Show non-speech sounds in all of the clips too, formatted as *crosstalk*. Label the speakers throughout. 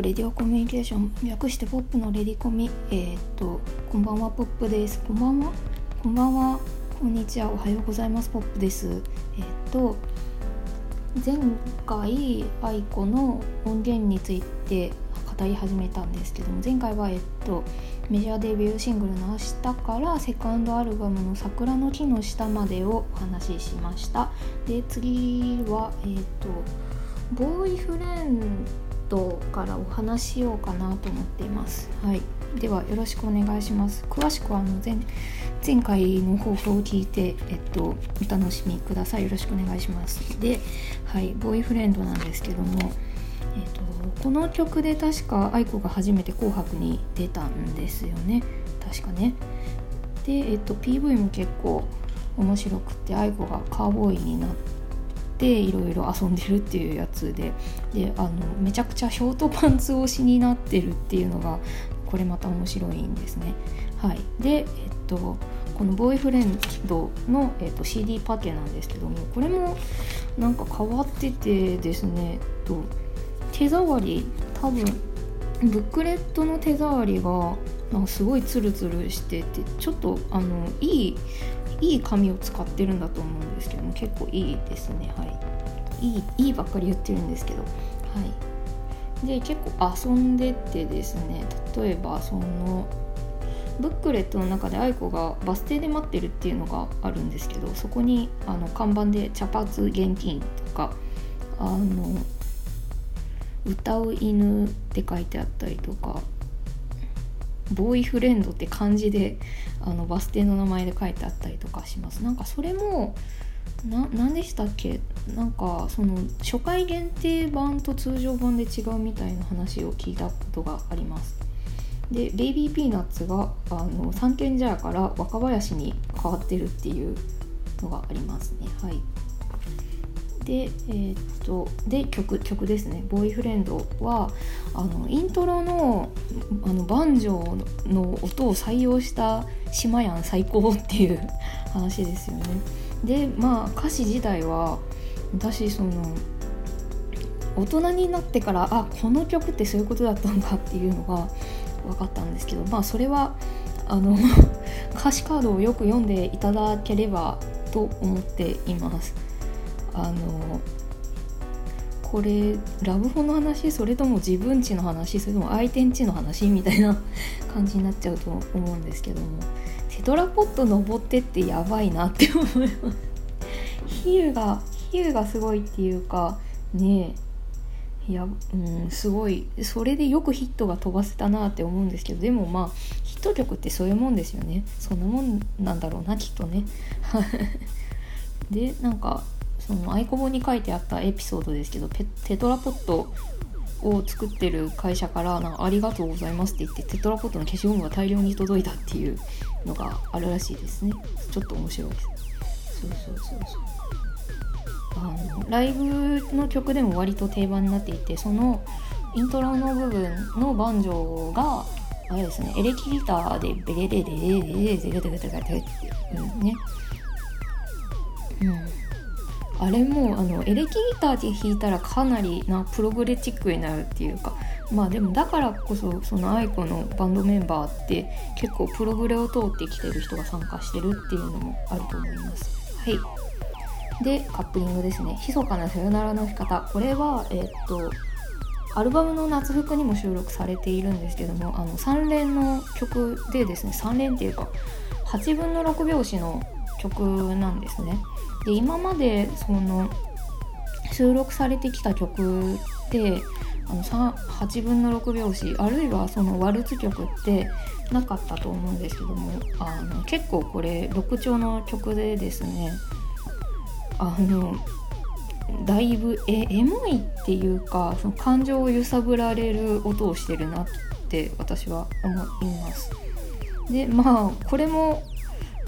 Speaker 1: プレディオコミュニケーション略してポップのレディコミ。えー、っとこんばんはポップです。こんばんは。こんばんは。こんにちは。おはようございます。ポップです。えー、っと前回愛子の音源について語り始めたんですけども前回はえっとメジャーデビューシングルの「明日」からセカンドアルバムの「桜の木の下まで」をお話ししました。で次はえっとボーイフレントからお話しようかなと思っています。はい、ではよろしくお願いします。詳しくはあの前前回の放送を聞いて、えっと、お楽しみください。よろしくお願いします。で、はい、ボーイフレンドなんですけども、えっと、この曲で確か愛子が初めて「紅白」に出たんですよね。確かね。で、えっと、PV も結構面白くて愛子がカーボーイになってていろいろ遊んでるっていうやつでであのめちゃくちゃショートパンツ推しになってるっていうのがこれまた面白いんですね。はい、で、えっと、このボーイフレンドの、えっと、CD パケなんですけどもこれもなんか変わっててですね、えっと、手触り多分ブックレットの手触りがなんかすごいツルツルしててちょっとあのいいいい紙を使ってるんだと思うんですけども結構いいですね。はい。いいいいばっかり言ってるんですけど。はい。で結構遊んでてですね例えばそのブックレットの中で愛子がバス停で待ってるっていうのがあるんですけどそこにあの看板で「茶髪現金」とかあの歌う犬って書いてあったりとかボーイフレンドって漢字であのバス停の名前で書いてあったりとかします。なんかそれもな何でしたっけ？なんかその初回限定版と通常版で違うみたいな話を聞いたことがあります。でベイビーピーナッツがあの三軒茶屋から若林に変わってるっていうのがありますね。はい。で、えー、っとで曲曲ですね「ボーイフレンドは」あのイントロのあのバンジョーの音を採用した「島やん最高」っていう *laughs* 話ですよね。でまあ歌詞自体は私その大人になってからあこの曲ってそういうことだったんだっていうのが分かったんですけどまあそれはあの *laughs* 歌詞カードをよく読んでいただければと思っています。あのこれラブホの話それとも自分ちの話それとも相手んちの話みたいな感じになっちゃうと思うんですけどもテトラポット登ってってやばいなって思います比喩が比喩がすごいっていうかねえいやうんすごいそれでよくヒットが飛ばせたなって思うんですけどでもまあヒット曲ってそういうもんですよね。そんなもんなんだろうなきっとね。*laughs* でなんかそのアイコボに書いてあったエピソードですけどテトラポットを作ってる会社からなんかありがとうございますって言ってテトラポットの消しゴムが大量に届いたっていうのがあるらしいですね。ちょっと面白いです。そうそうそうそう。あのライブの曲でも割と定番になっていてそのイントロの部分のバンジョーがあれですねエレキギターでベレレレレレレレレレレレレレってねうんあれもあのエレキギターで弾いたらかなりなプログレチックになるっていうかまあでもだからこそその aiko のバンドメンバーって結構プログレを通ってきてる人が参加してるっていうのもあると思います。はいでカップリングですね「密かなさよならの仕方」これはえー、っとアルバムの夏服にも収録されているんですけどもあの3連の曲でですね3連っていうか8分の6拍子の曲なんですね。で今までその収録されてきた曲ってあの8分の6拍子あるいはそのワルツ曲ってなかったと思うんですけどもあの結構これ6調の曲でですねあのだいぶえエモいっていうかその感情を揺さぶられる音をしてるなって私は思います。でまあこれも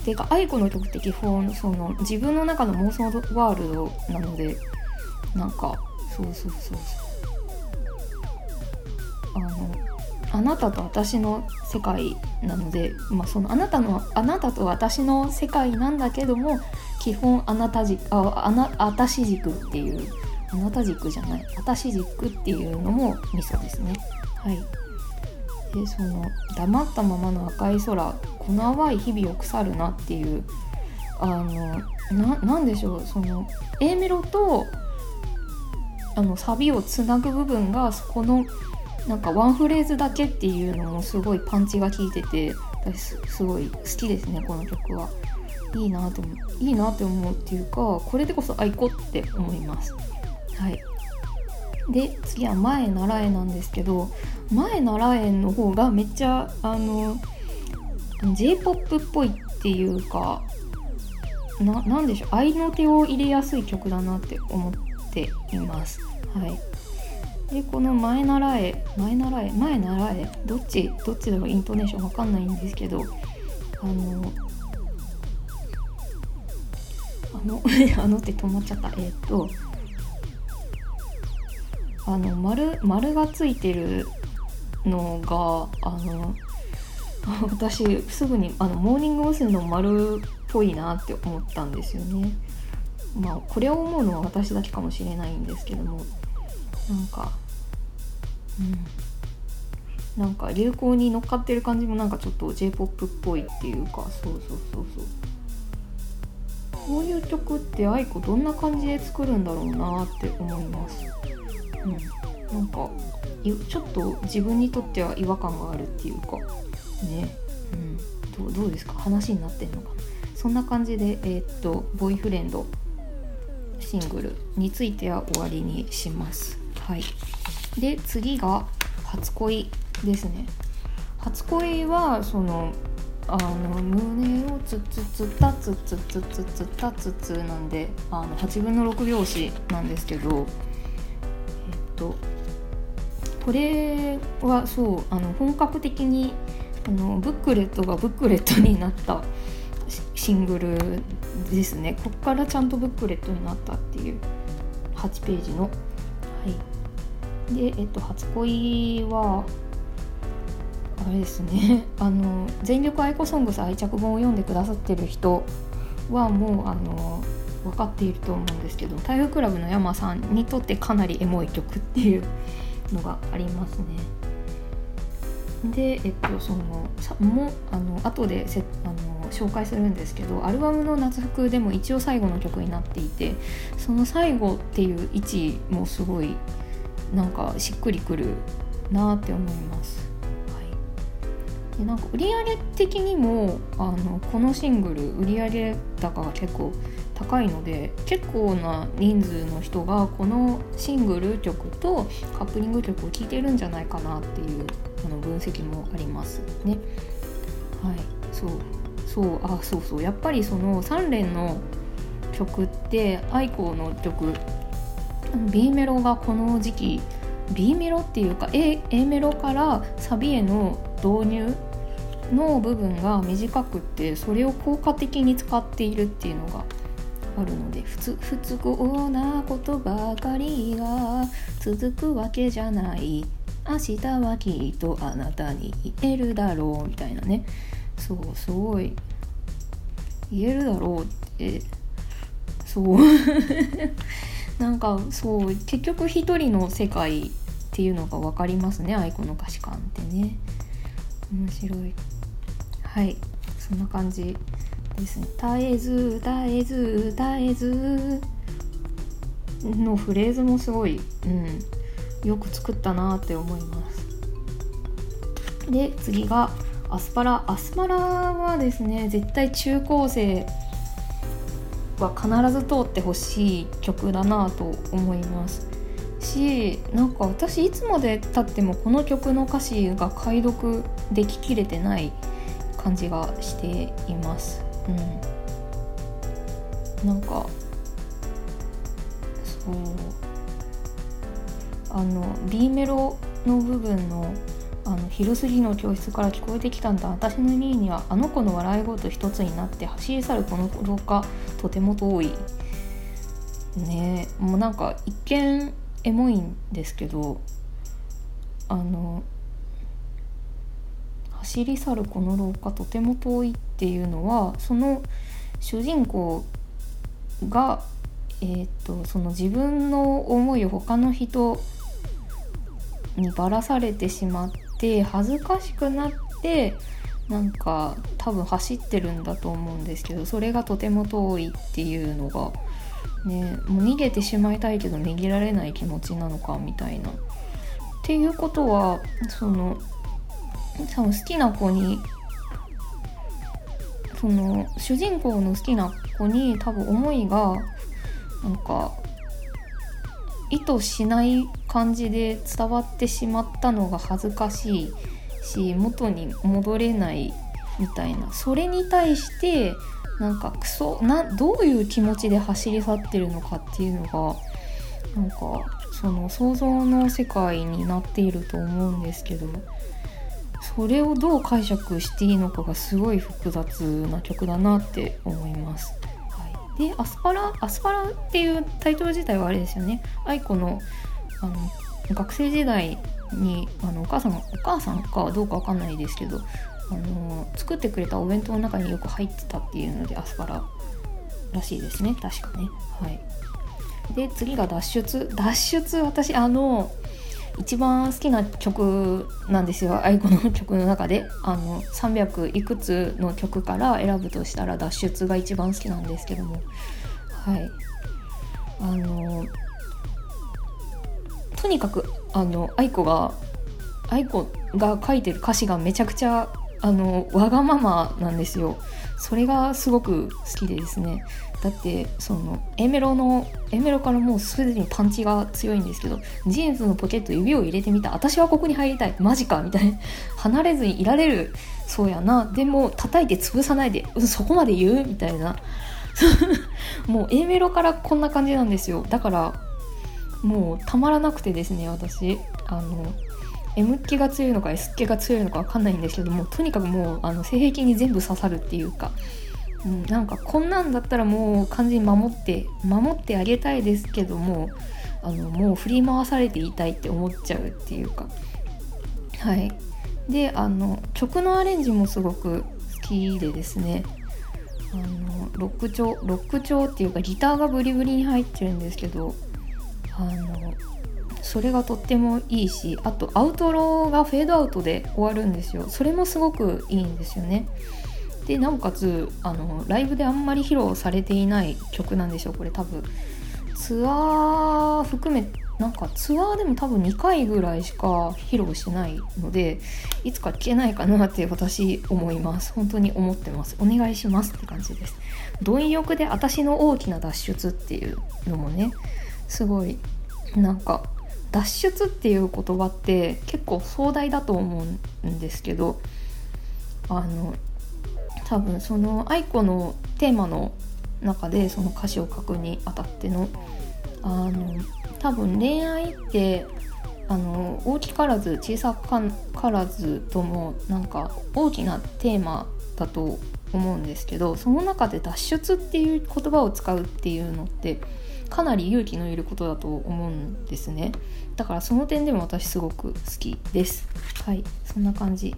Speaker 1: ていうか愛子の曲って基本その自分の中の妄想ワールドなのでなんかそうそうそうそう。あのあなたと私の世界なので、まあ、そのあなたのあなたと私の世界なんだけども基本あなた軸ああな私軸っていうあなた軸じゃない私軸っていうのもミソですね。はい。でその黙ったままの赤い空この淡い日々を腐るなっていうあのなんでしょうその A メロとあのサビをつなぐ部分がそこのなんかワンフレーズだけっていうのもすごいパンチが効いてて私すごい好きですねこの曲は。いいなって思ういいなって思うっていうかこれでこそアイコって思います。はいで次は前習えなんですけど前習えの方がめっちゃあの J-POP っぽいっていうかななんでしょう合いの手を入れやすい曲だなって思っています。はいでこの前習え前習え前習えどっちどっちだろうイントネーションわかんないんですけどあのあの *laughs* あのって止まっちゃったえっ、とあの丸丸がついてるのがあの *laughs* 私すぐにあのモーニング娘。の丸っぽいなって思ったんですよね。まあこれを思うのは私だけかもしれないんですけどもなんかうんなんか流行に乗っかってる感じもなんかちょっと j p o p っぽいっていうかそうそうそうそうこういう曲って愛子どんな感じで作るんだろうなって思いますうん、なんかちょっと自分にとっては違和感があるっていうか。ね、うん、どうですか？話になってんのかそんな感じでえー、っとボーイフレンドシングルについては終わりにします。はい。で次が初恋ですね。初恋はそのあの胸をつつつたつつつつつたつつなんであの8分の6拍子なんですけどと。これはそうあの本格的にあのブックレットがブックレットになったシングルですね。ここからちゃんとブックレットになったっていう8ページの。はい。でえっと初恋はあれですね。*laughs* あの全力愛子ソングス愛着本を読んでくださってる人はもうあの分かっていると思うんですけど台風クラブの山さんにとってかなりエモい曲っていうのがありますね。で、えっと、そのさもあの後でせあの紹介するんですけどアルバムの夏服でも一応最後の曲になっていてその最後っていう位置もすごいなんかしっくりくるなって思います。はい、でなんか売上的にもあのこのシングル売上高が結構高いので結構な人数の人がこのシングル曲とカップリング曲を聴いてるんじゃないかなっていうあの分析もありますね。はいそうそうあそうそうやっぱりその3連の曲ってアイコの曲 B メロがこの時期 B メロっていうか A, A メロからサビへの導入の部分が短くってそれを効果的に使っているっていうのがあるので不つ不都合なことばかりが続くわけじゃない。明日はきっとあなたに言えるだろう。みたいなね。そうすごい。言えるだろうって。そう。*laughs* なんかそう。結局一人の世界っていうのが分かりますね。愛子の歌詞感ってね。面白い。はい。そんな感じ。ですね「絶えず絶えず絶えず」のフレーズもすごい、うん、よく作ったなって思います。で次がアスパラ。アスパラはですね絶対中高生は必ず通ってほしい曲だなと思います。しなんか私いつまでたってもこの曲の歌詞が解読でききれてない感じがしています。うん。なんかそうあの B メロの部分のあの昼過ぎの教室から聞こえてきたんだ。私の耳にはあの子の笑い声と一つになって走り去るこの廊下とても遠い。ねえもうなんか一見エモいんですけどあの走り去るこの廊下とても遠いっていうのはその主人公がえーと、その自分の思いを他の人にばらされてしまって恥ずかしくなってなんか多分走ってるんだと思うんですけどそれがとても遠いっていうのがねもう逃げてしまいたいけど逃げられない気持ちなのかみたいな。っていうことはその多分好きな子にその主人公の好きな子に多分思いがなんか意図しない感じで伝わってしまったのが恥ずかしいし元に戻れないみたいな。それに対してなんかクソなどういう気持ちで走り去ってるのかっていうのがなんかその想像の世界になっていると思うんですけど。それをどう解釈していいのかがすごい複雑な曲だなって思います。はい、でアスパラアスパラっていうタイトル自体はあれですよね。愛子のあの学生時代にあのお母さんお母さんかどうかわかんないですけどあの作ってくれたお弁当の中によく入ってたっていうのでアスパラらしいですね。確かね。はい。で次が脱出。脱出私あの一番好きな曲なんですよ。*laughs* 愛子の曲の中で。あの300いくつの曲から選ぶとしたら脱出が一番好きなんですけども。はい。あのとにかくあの愛子が愛子が書いてる歌詞がめちゃくちゃあのわがままなんですよ。それがすごく好きでですね。だってその A メロの A メロからもうすでにパンチが強いんですけどジーンズのポケット指を入れてみた。私はここに入りたい。マジかみたいな。離れずにいられる。そうやな。でも叩いて潰さないで。そこまで言う？みたいな。*laughs* もう A メロからこんな感じなんですよ。だからもうたまらなくてですね私。あの M 気が強いのか S 気が強いのか分かんないんですけどもとにかくもうあの性癖に全部刺さるっていうか、うん、なんかこんなんだったらもう完全に守って守ってあげたいですけどもあのもう振り回されていたいって思っちゃうっていうか。はい。であの曲のアレンジもすごく好きでですね。あのロック調ロック調っていうかギターがブリブリに入ってるんですけどあのそれがとってもいいしあとアウトロがフェードアウトで終わるんですよ。それもすごくいいんですよね。でなおかつあのライブであんまり披露されていない曲なんでしょうこれ多分。ツアー含めなんかツアーでも多分2回ぐらいしか披露してないのでいつか聴けないかなって私思います。本当に思ってます。お願いしますって感じです。貪欲で私の大きな脱出っていうのもねすごいなんか脱出っていう言葉って結構壮大だと思うんですけどあの多分その愛子のテーマの中でその歌詞を書くにあたってのあの多分恋愛ってあの大きからず小さからずともなんか大きなテーマだと思うんですけどその中で脱出っていう言葉を使うっていうのってかなり勇気のいることだと思うんですね。だからその点でも私すごく好きです。はい。そんな感じ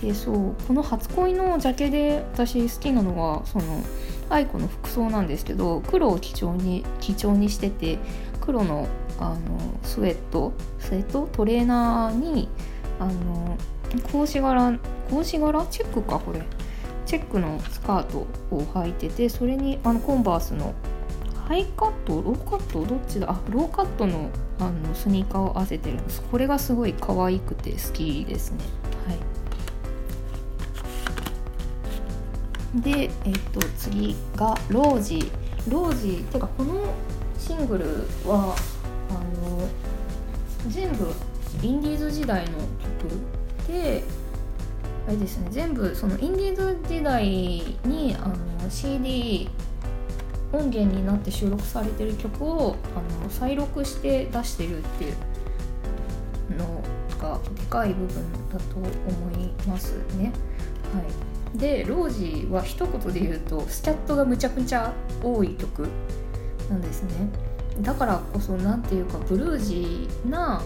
Speaker 1: でそう。この初恋のジャケで私好きなのはその愛子の服装なんですけど黒を基調に基調にしてて黒のあのスウェットスウェット？トレーナーにあの格子柄格子柄？チェックかこれ。チェックのスカートを履いててそれにあのコンバースのハイカット？ローカット？どっちだ？あローカットのあのスニーカーを合わせてるんです。これがすごい可愛くて好きですね。はい。でえっと次がロージロージてかこのシングルはあの全部インディーズ時代の曲であれですね。全部そのインディーズ時代にあの CD 音源になって収録されてる曲をあの再録して出してるっていうのがでかい部分だと思いますね。はい、でロージーは一言で言うとスキャットがむちゃくちゃ多い曲なんですね。だからこそ何ていうかブルージーな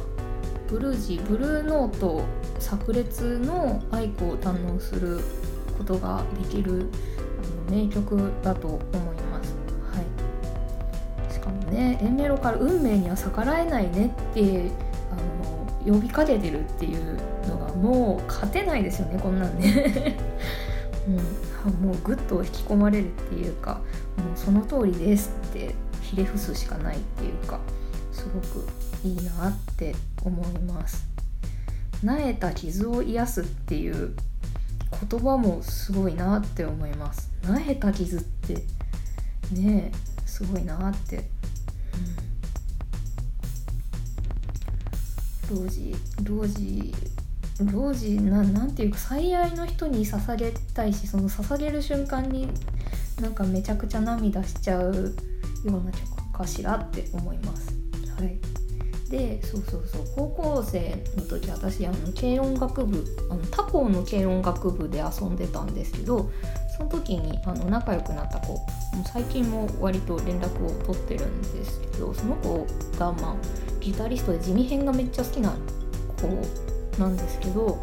Speaker 1: ブルージーブルーノート炸裂の愛子を堪能することができるあの名曲だと思います。ね A メロから「運命には逆らえないね」ってあの呼びかけてるっていうのがもう勝てないですよねこんなんね、*laughs* うん、もうぐっと引き込まれるっていうかもうその通りですってひれ伏すしかないっていうかすごくいいなって思います。なえた傷を癒すっていう言葉もすごいなって思います。なえた傷ってねすごいなって、老子老子老子ななんていうか最愛の人に捧げたいしその捧げる瞬間になんかめちゃくちゃ涙しちゃうような曲かしらって思います。はいでそうそうそう高校生の時私あの軽音楽部あの他校の軽音楽部で遊んでたんですけどその時にあの仲良くなった子もう最近も割と連絡を取ってるんですけどその子がまあギタリストで地味編がめっちゃ好きな子なんですけど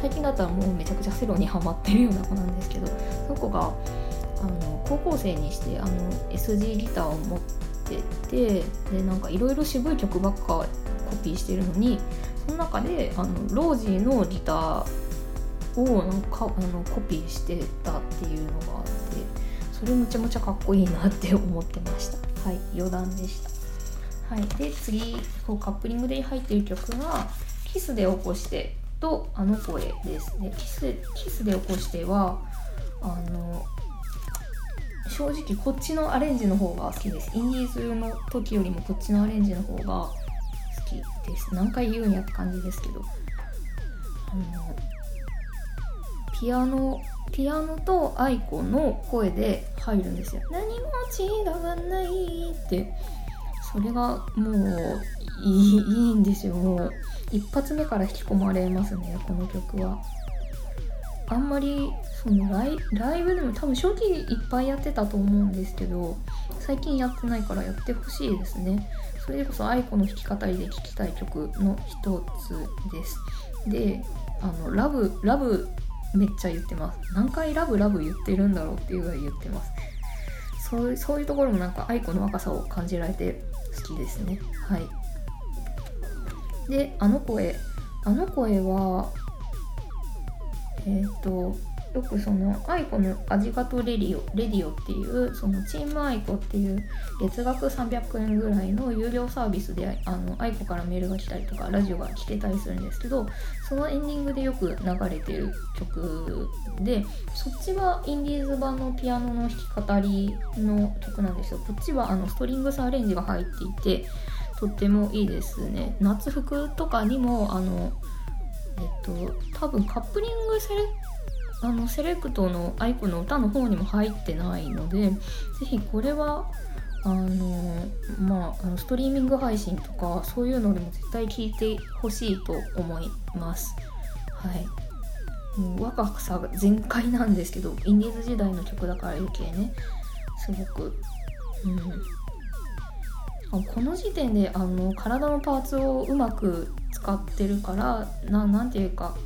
Speaker 1: 最近だったらもうめちゃくちゃセロにハマってるような子なんですけどその子があの高校生にしてあの SG ギターを持っててでなんかいろいろ渋い曲ばっかコピーしてるのにその中であのロージーのギターをなんかあのコピーしてたっていうのがあってそれむちゃむちゃかっこいいなって思ってました。はい余談でした。はい。で次こうカップリングで入ってる曲が「キスで起こして」と「あの声」です。ねキスキスで起こしてはあの正直こっちのアレンジの方が好きです。インディーズの時よりもこっちのアレンジの方が好きです。何回言うんやって感じですけど。あのピアノピアノと愛子の声で入るんですよ何も違わないってそれがもういいいいんですよ。もう一発目から引き込まれますねこの曲は。あんまりそのライライブでも多分初期いっぱいやってたと思うんですけど最近やってないからやってほしいですね。それこそ愛子の弾き語りで聴きたい曲の一つです。であのラブラブめっちゃ言ってます。何回ラブラブ言ってるんだろうっていうぐらい言ってます。そうそういうところもなんか愛子の若さを感じられて好きですね。はい。であの声。あの声はえっ、ー、とよくそのアイコのアジカトレディオレディオっていうそのチームアイコっていう月額300円ぐらいの有料サービスであのアイコからメールが来たりとかラジオが来てたりするんですけどそのエンディングでよく流れてる曲でそっちはインディーズ版のピアノの弾き語りの曲なんですよ。こっちはあのストリングスアレンジが入っていてとってもいいですね。夏服とかにもあのえっと多分カップリングセレあのセレクトのアイコの歌の方にも入ってないので是非これはあのまああのストリーミング配信とかそういうのでも絶対聴いてほしいと思います。はい。もう若さ全開なんですけどインディーズ時代の曲だから余計ねすごくうん。この時点であの体のパーツをうまく使ってるから何ていうか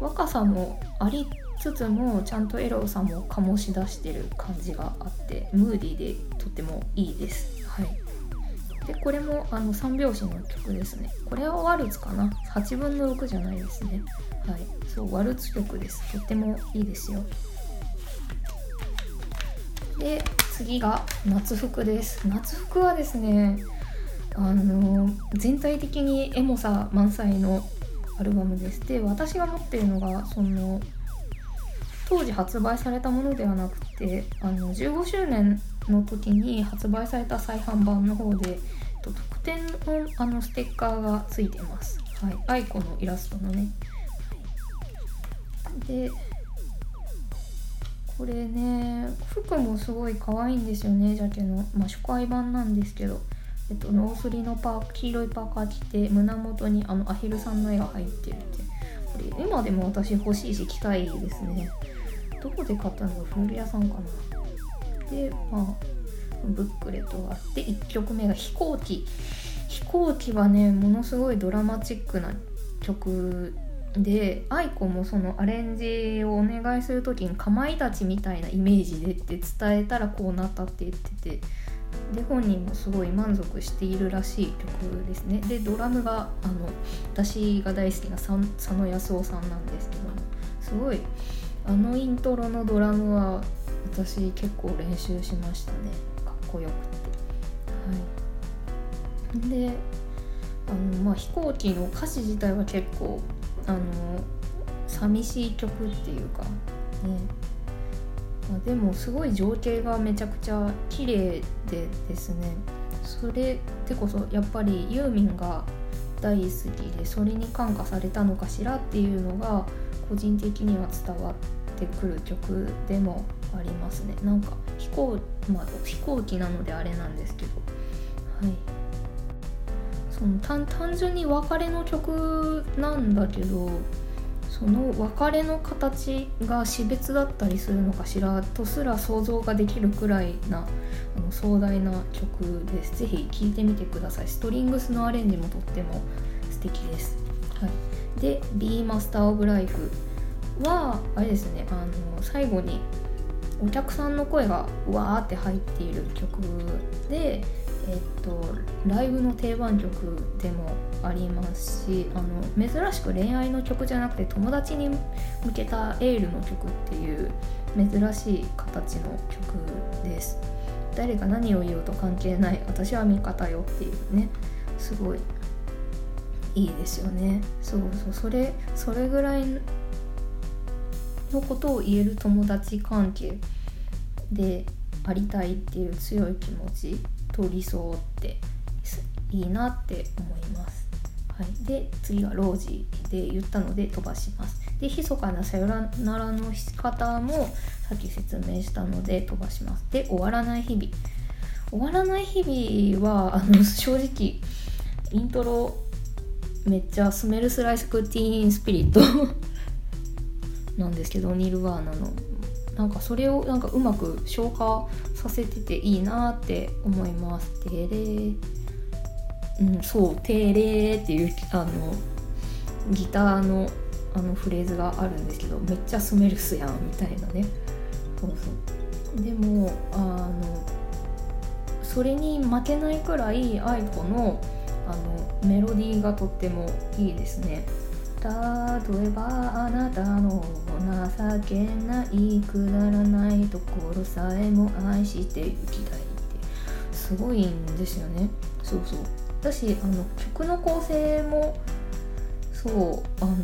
Speaker 1: 若さもありつつもちゃんとエロさも醸し出してる感じがあってムーディーでとってもいいです。はい、でこれもあの3拍子の曲ですね。これはワルツかな ?8 分の6じゃないですね。はい、そうワルツ曲です。とってもいいですよ。で次が夏服です。夏服はですねあの全体的にエモさ満載のアルバムですで私が持ってるのがその当時発売されたものではなくてあの15周年の時に発売された再販版の方で特典のあのステッカーがついてます。はい、アイコのイラストのね。でこれね服もすごい可愛いんですよね。ジャケの、まあ、初回版なんですけど、えっと、ノースリのパー黄色いパーカー着て胸元にあのアヒルさんの絵が入ってるって。これ今でも私欲しいし着たいですね。どこで買ったのか古着屋さんかな。でまあブックレットがあって1曲目が飛行機。飛行機はねものすごいドラマチックな曲で愛子もそのアレンジをお願いする時にかまいたちみたいなイメージでって伝えたらこうなったって言っててで本人もすごい満足しているらしい曲ですね。でドラムがあの私が大好きな佐野康夫さんなんですけどもすごいあのイントロのドラムは私結構練習しましたね。かっこよくて。はい。であのまあ飛行機の歌詞自体は結構あの寂しい曲っていうかね。まあ、でもすごい情景がめちゃくちゃ綺麗でですね。それでこそやっぱりユーミンが大好きでそれに感化されたのかしらっていうのが個人的には伝わってくる曲でもありますねなんか飛行,、まあ、飛行機なのであれなんですけどはいその単純に別れの曲なんだけどその別れの形が死別だったりするのかしらとすら想像ができるくらいなあの壮大な曲です。ぜひ聴いてみてください。ストリングスのアレンジもとっても素敵です。はい、で「B マスター・オブ・ライフ」はあれですねあの最後にお客さんの声がうわーって入っている曲でえっと、ライブの定番曲でもありますしあの珍しく恋愛の曲じゃなくて友達に向けたエールの曲っていう珍しい形の曲です。誰が何を言おうと関係ない私は味方よっていうねすごいいいですよねそうそうそれそれぐらいのことを言える友達関係でありたいっていう強い気持ちと理想っていいなって思います。はい、で次はロージで言ったので飛ばします。で密かなさよならの仕方もさっき説明したので飛ばします。で終わらない日々。終わらない日々はあの正直イントロめっちゃスメルスライスクティーンスピリットなんですけどニルワーナのなんかそれをなんかうまく消化させてていいなって思います。てれうん、そう「てれ」っていうあのギターのあのフレーズがあるんですけどめっちゃスメルスやんみたいなね。そうそう。でもあのそれに負けないくらい愛子のあのメロディーがとってもいいですね。例えばあなたの情けないくだらないところさえも愛してゆきたいって。すごいんですよね。そうそう。だしあの曲の構成もそうあの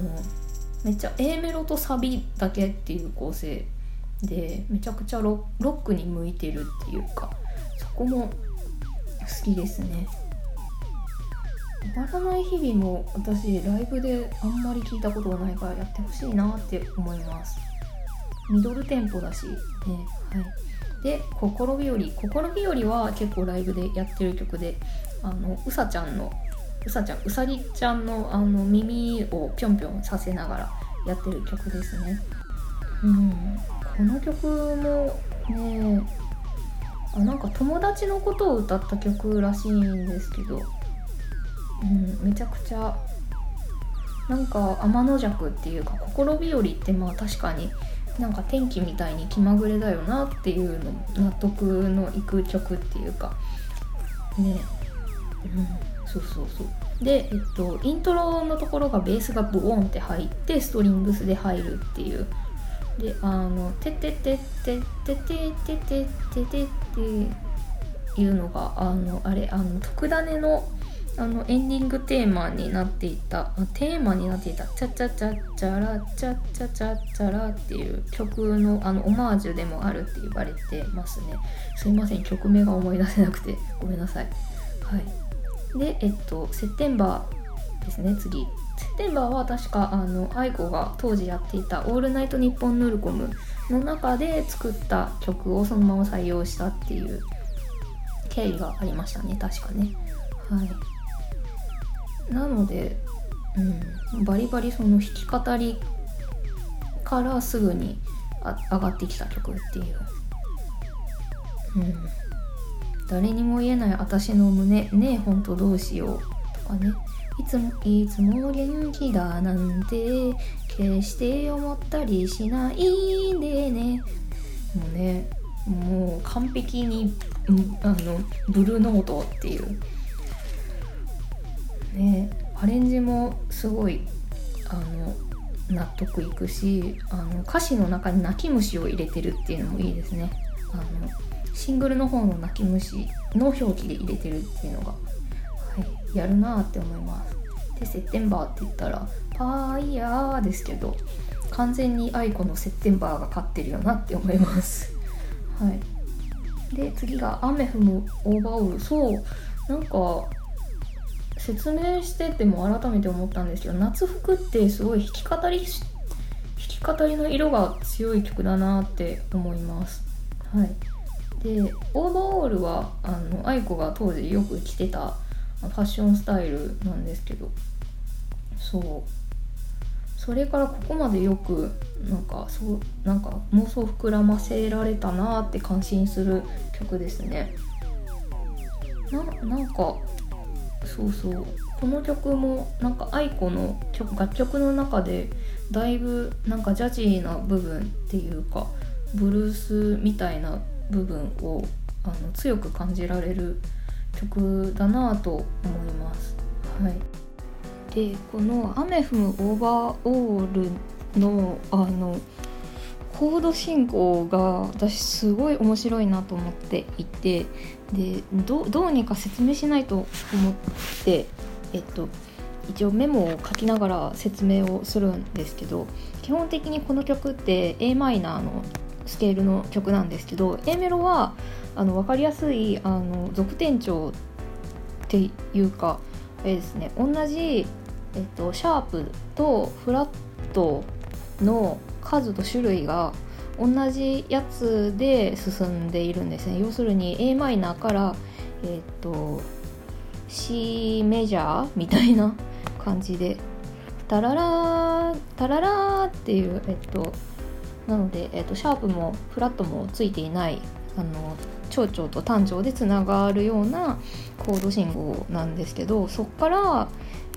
Speaker 1: めっちゃ A メロとサビだけっていう構成でめちゃくちゃロックに向いてるっていうかそこも好きですね。終わらない日々も私ライブであんまり聞いたことがないからやってほしいなって思います。ミドルテンポだしねはい。で「心日和」「心日和」は結構ライブでやってる曲であのうさちゃんのうさちゃんうさぎちゃんのあの耳をぴょんぴょんさせながらやってる曲ですね。うん。この曲もねあなんか友達のことを歌った曲らしいんですけどうん、めちゃくちゃ。なんか天の弱っていうか心日和ってまあ確かになんか天気みたいに気まぐれだよなっていうの納得のいく曲っていうか。ね。えうんそうそうそう。でえっとイントロのところがベースがボーンって入ってストリングスで入るっていう。であの「てててててててててて」っていうのがあのあれあの特ダネのあのエンディングテーマになっていたテーマになっていた「チャチャチャチャラチャチャチャチャラ」っていう曲のあのオマージュでもあるって言われてますね。すいません。曲名が思い出せなくて。ごめんなさい。はい。でえっと「セッテンバー」ですね。次。セッテンバーは確かあの愛子が当時やっていた「オールナイトニッポンドットコム」の中で作った曲をそのまま採用したっていう経緯がありましたね。確かね。はい。なので、うん、バリバリその弾き語りからすぐに上がってきた曲っていう、うん、誰にも言えない私の胸ねえほんとどうしようとかね。いつもいつも元気だなんて決して思ったりしないんでね。もうねもう完璧にあのブルーノートっていう。ねアレンジもすごいあの納得いくしあの歌詞の中に泣き虫を入れてるっていうのもいいですね。あのシングルの方の泣き虫の表記で入れてるっていうのが、はい、やるなって思います。で「セッテンバー」って言ったら「パーイヤー」ですけど完全に愛子のセッテンバーが勝ってるよなって思います。はい。で次が「アメフムオーバーオール」そうなんか説明してても改めて思ったんですけど夏服ってすごい弾き語り弾き語りの色が強い曲だなって思います。はい。でオーバーオールはあの愛子が当時よく着てたファッションスタイルなんですけどそう。それからここまでよくなんかそうなんか妄想膨らませられたなって感心する曲ですね。ななんかそうそうこの曲もなんか aiko の曲楽曲の中でだいぶなんかジャジーな部分っていうかブルースみたいな部分をあの強く感じられる曲だなと思います。はい、でこの「アメフオーバーオールの」あのコード進行が私すごい面白いなと思っていてでどうにか説明しないと思ってえっと一応メモを書きながら説明をするんですけど基本的にこの曲って a マイナーのスケールの曲なんですけど A メロはあの分かりやすいあの続転調っていうかあれですね同じ、えっと、シャープとフラットの数と種類が同じやつで進んでいるんですね。要するに a マイナーからえっ、と C メジャーみたいな感じでタララータララーっていうえっとなので、えっと、シャープもフラットもついていないあの長調と短調でつながるようなコード信号なんですけどそこから、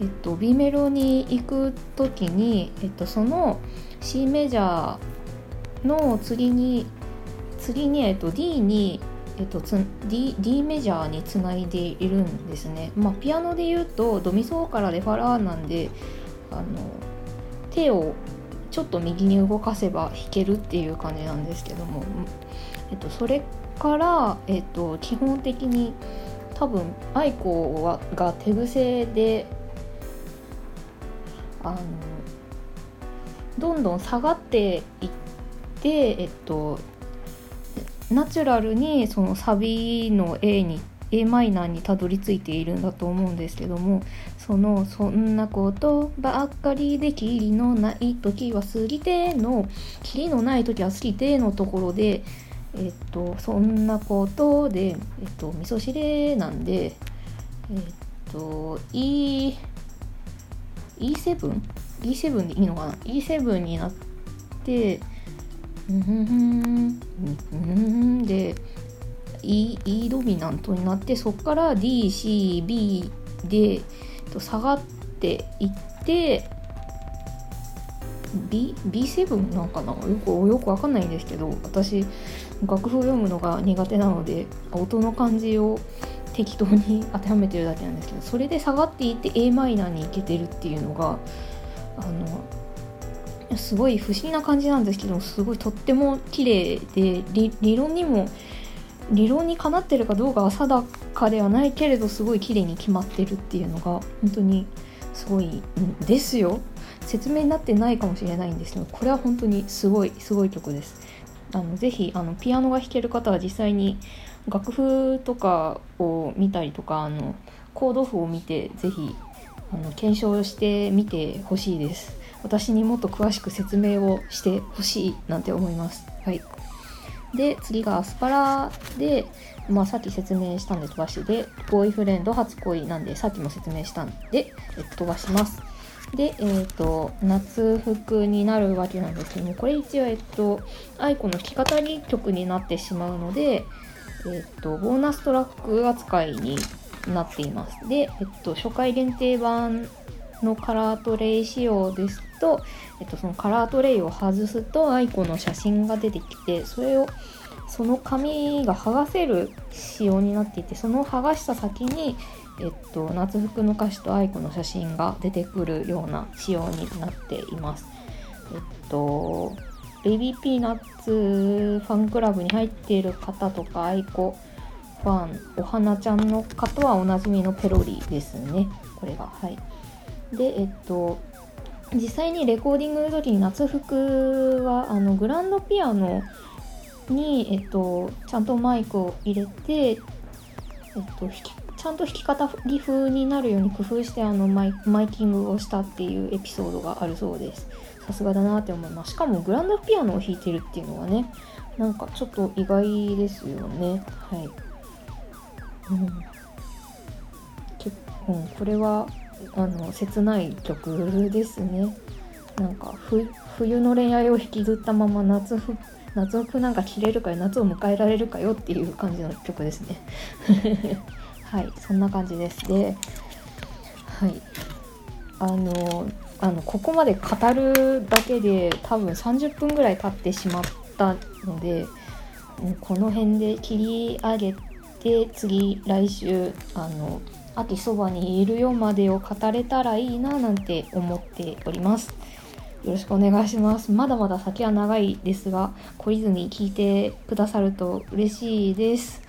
Speaker 1: えっと、B メロに行く時に、えっと、その C メジャーの次に次に、えっと、D にえっと、D, D メジャーにつないでいるんですね。まあ、ピアノで言うとドミソからレファラーなんであの手をちょっと右に動かせば弾けるっていう感じなんですけども、えっと、それから、えっと、基本的に多分愛子はが手癖であのどんどん下がっていって、えっと、ナチュラルにそのサビの A に a マイナーにたどり着いているんだと思うんですけどもその「そんなことばっかりでキリのない時は過ぎて」の「キリのない時は過ぎて」のところでえっとそんなことでえっと味噌汁なんでえっと E E7? E7 でいいのかな ?E7 になってうんふんふんふんで E, e ドミナントになってそこから DCB でと下がっていって B B7 なんかなよくよくわかんないんですけど私楽譜を読むのが苦手なので音の感じを適当に当てはめてるだけなんですけどそれで下がっていって a マイナーに行けてるっていうのがあのすごい不思議な感じなんですけどすごいとっても綺麗で理論にも理論にかなってるかどうかは定かではないけれどすごい綺麗に決まってるっていうのが本当にすごいんですよ。説明になってないかもしれないんですけどこれは本当にすごいすごい曲です。あのぜひあのピアノが弾ける方は実際に楽譜とかを見たりとかあのコード譜を見てぜひあの検証してみてほしいです。私にもっと詳しく説明をしてほしいなんて思います。はい。で次がアスパラで、まあ、さっき説明したんで飛ばしてでボーイフレンド初恋なんでさっきも説明したんで、え飛ばします。で、えーと、夏服になるわけなんですけどもこれ一応、えっと、愛子の弾き語り曲になってしまうので、えっと、ボーナストラック扱いになっています。で、えっと、初回限定盤のカラートレイ仕様ですと、えっと、そのカラートレイを外すと aiko の写真が出てきてそれをその紙が剥がせる仕様になっていてその剥がした先に、えっと、夏服の歌詞と愛子の写真が出てくるような仕様になっています。えっと Baby Peenats ファンクラブに入っている方とか愛子ファンお花ちゃんの方はおなじみのペロリですね。これが。はい。でえっと実際にレコーディングの時に夏服はあのグランドピアノに、えっと、ちゃんとマイクを入れて、えっと、弾きちゃんと弾き語り風になるように工夫してあのマイマイキングをしたっていうエピソードがあるそうです。さすがだなって思います。しかもグランドピアノを弾いてるっていうのはね、なんかちょっと意外ですよね。はい。うん。結構、これはあの切ない曲ですね。なんか冬の恋愛を引きずったまま夏夏服なんか着れるかよ夏を迎えられるかよっていう感じの曲ですねはいそんな感じですではいあのあのここまで語るだけで多分30分ぐらい経ってしまったのでこの辺で切り上げて次来週あの秋そばにいるよまでを語れたらいいななんて思っております。よろしくお願いします。まだまだ先は長いですが、懲りずに聞いてくださると嬉しいです。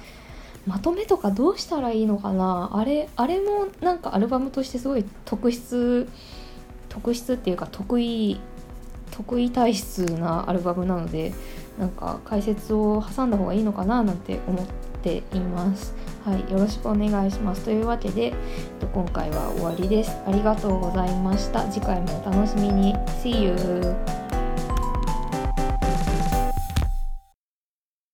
Speaker 1: まとめとかどうしたらいいのかな？あれ、あれもなんかアルバムとしてすごい特筆、特筆っていうか得意、得意体質なアルバムなので、なんか解説を挟んだ方がいいのかな？なんて思っています。はい、よろしくお願いします。というわけで、今回は終わりです。ありがとうございました。次回もお楽しみに。See you!